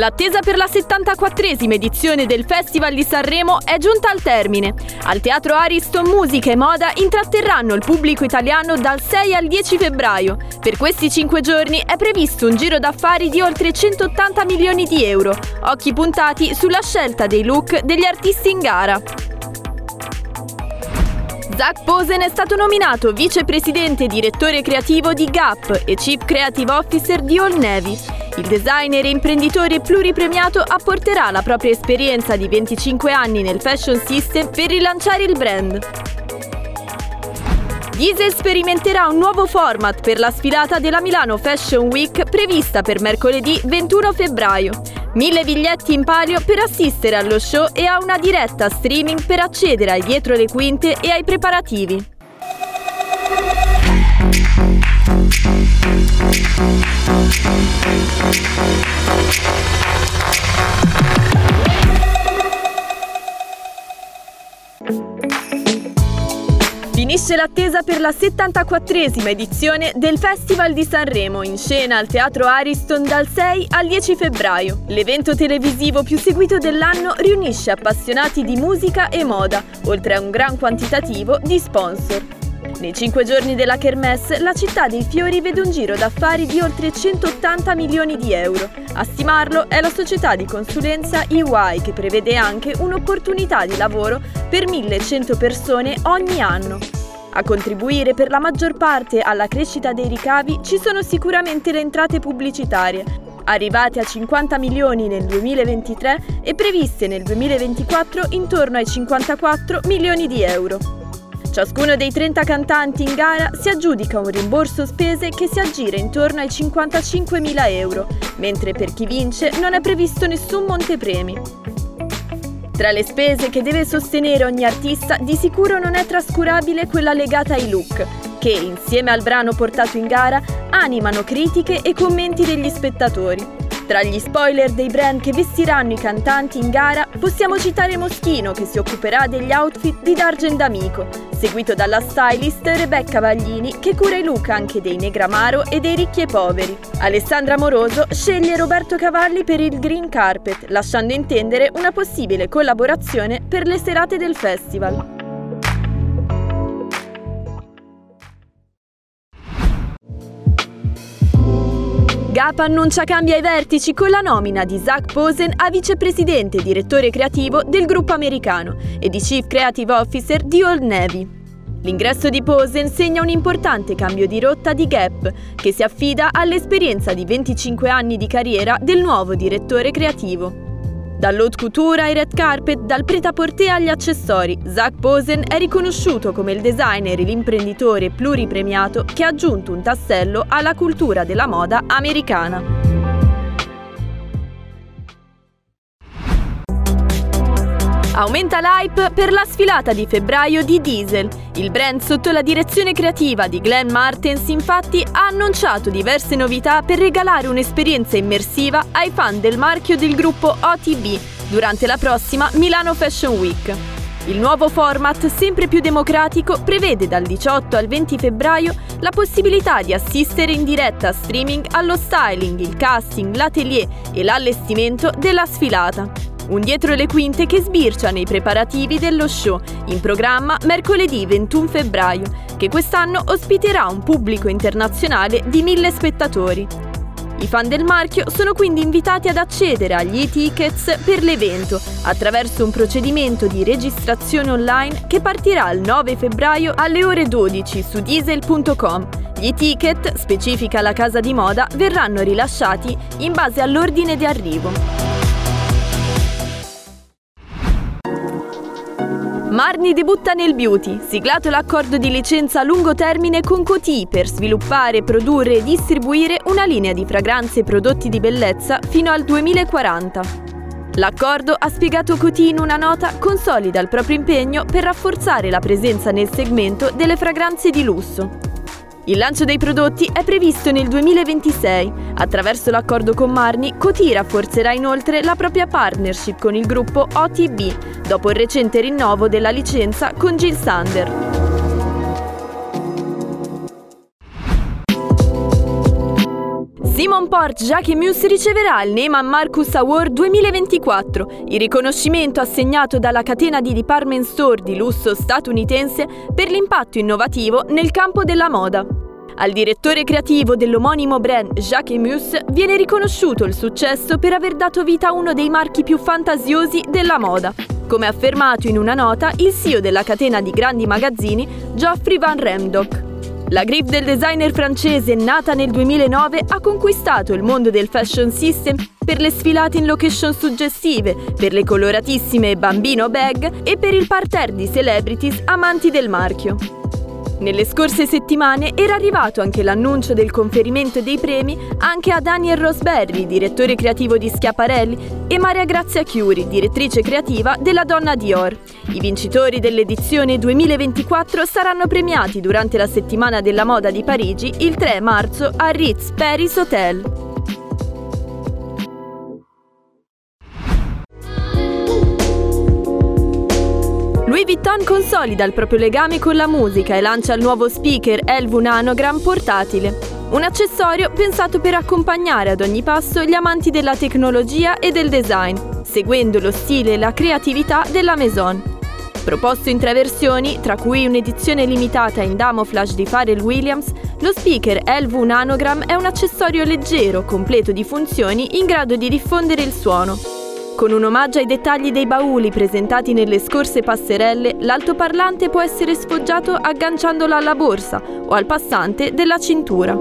L'attesa per la 74esima edizione del Festival di Sanremo è giunta al termine. Al Teatro Ariston Musica e Moda intratterranno il pubblico italiano dal 6 al 10 febbraio. Per questi cinque giorni è previsto un giro d'affari di oltre 180 milioni di euro, occhi puntati sulla scelta dei look degli artisti in gara. Zach Posen è stato nominato vicepresidente e direttore creativo di Gap e Chief Creative Officer di All Navy. Il designer e imprenditore pluripremiato apporterà la propria esperienza di 25 anni nel fashion system per rilanciare il brand. Diesel sperimenterà un nuovo format per la sfilata della Milano Fashion Week prevista per mercoledì 21 febbraio. Mille biglietti in palio per assistere allo show e a una diretta streaming per accedere ai dietro le quinte e ai preparativi. Finisce l'attesa per la 74esima edizione del Festival di Sanremo in scena al Teatro Ariston dal 6 al 10 febbraio. L'evento televisivo più seguito dell'anno riunisce appassionati di musica e moda, oltre a un gran quantitativo di sponsor. Nei cinque giorni della Kermesse, la città dei fiori vede un giro d'affari di oltre 180 milioni di euro. A stimarlo è la società di consulenza EY che prevede anche un'opportunità di lavoro per 1100 persone ogni anno. A contribuire per la maggior parte alla crescita dei ricavi ci sono sicuramente le entrate pubblicitarie, arrivate a 50 milioni nel 2023 e previste nel 2024 intorno ai 54 milioni di euro. Ciascuno dei 30 cantanti in gara si aggiudica un rimborso spese che si aggira intorno ai 55.000 euro, mentre per chi vince non è previsto nessun montepremi. Tra le spese che deve sostenere ogni artista, di sicuro non è trascurabile quella legata ai look, che, insieme al brano portato in gara, animano critiche e commenti degli spettatori. Tra gli spoiler dei brand che vestiranno i cantanti in gara possiamo citare Moschino che si occuperà degli outfit di D'Argent D'Amico, seguito dalla stylist Rebecca Vaglini che cura i look anche dei Negramaro e dei Ricchi e Poveri. Alessandra Moroso sceglie Roberto Cavalli per il Green Carpet, lasciando intendere una possibile collaborazione per le serate del festival. Gap annuncia cambi ai vertici con la nomina di Zach Posen a vicepresidente e direttore creativo del gruppo americano e di Chief Creative Officer di Old Navy. L'ingresso di Posen segna un importante cambio di rotta di Gap, che si affida all'esperienza di 25 anni di carriera del nuovo direttore creativo. Dall'haute couture ai red carpet, dal prêt-à-porter agli accessori, Zach Posen è riconosciuto come il designer e l'imprenditore pluripremiato che ha aggiunto un tassello alla cultura della moda americana. Aumenta l'hype per la sfilata di febbraio di Diesel. Il brand sotto la direzione creativa di Glenn Martens infatti ha annunciato diverse novità per regalare un'esperienza immersiva ai fan del marchio del gruppo OTB durante la prossima Milano Fashion Week. Il nuovo format, sempre più democratico, prevede dal 18 al 20 febbraio la possibilità di assistere in diretta streaming allo styling, il casting, l'atelier e l'allestimento della sfilata. Un dietro le quinte che sbircia nei preparativi dello show, in programma mercoledì 21 febbraio, che quest'anno ospiterà un pubblico internazionale di mille spettatori. I fan del marchio sono quindi invitati ad accedere agli e-tickets per l'evento attraverso un procedimento di registrazione online che partirà il 9 febbraio alle ore 12 su diesel.com. Gli e-ticket, specifica la casa di moda, verranno rilasciati in base all'ordine di arrivo. Marni debutta nel beauty, siglato l'accordo di licenza a lungo termine con Coty per sviluppare, produrre e distribuire una linea di fragranze e prodotti di bellezza fino al 2040. L'accordo, ha spiegato Coty in una nota, consolida il proprio impegno per rafforzare la presenza nel segmento delle fragranze di lusso. Il lancio dei prodotti è previsto nel 2026. Attraverso l'accordo con Marni, Coty rafforzerà inoltre la propria partnership con il gruppo OTB, dopo il recente rinnovo della licenza con Jill Sander. Simon Port Jacques Mus riceverà il Neyman Marcus Award 2024, il riconoscimento assegnato dalla catena di department store di lusso statunitense per l'impatto innovativo nel campo della moda. Al direttore creativo dell'omonimo brand Jacques Mus viene riconosciuto il successo per aver dato vita a uno dei marchi più fantasiosi della moda, come affermato in una nota il CEO della catena di grandi magazzini Geoffrey Van Remdock. La grip del designer francese, nata nel 2009, ha conquistato il mondo del fashion system per le sfilate in location suggestive, per le coloratissime bambino bag e per il parterre di celebrities amanti del marchio. Nelle scorse settimane era arrivato anche l'annuncio del conferimento dei premi anche a Daniel Rosberry, direttore creativo di Schiaparelli, e Maria Grazia Chiuri, direttrice creativa della Donna Dior. I vincitori dell'edizione 2024 saranno premiati durante la settimana della moda di Parigi il 3 marzo a Ritz Paris Hotel. Louis Vuitton consolida il proprio legame con la musica e lancia il nuovo speaker Elvu Nanogram portatile. Un accessorio pensato per accompagnare ad ogni passo gli amanti della tecnologia e del design, seguendo lo stile e la creatività della Maison. Proposto in tre versioni, tra cui un'edizione limitata in Damoflash di Pharrell Williams, lo speaker Elvu Nanogram è un accessorio leggero, completo di funzioni, in grado di diffondere il suono. Con un omaggio ai dettagli dei bauli presentati nelle scorse passerelle, l'altoparlante può essere sfoggiato agganciandolo alla borsa o al passante della cintura.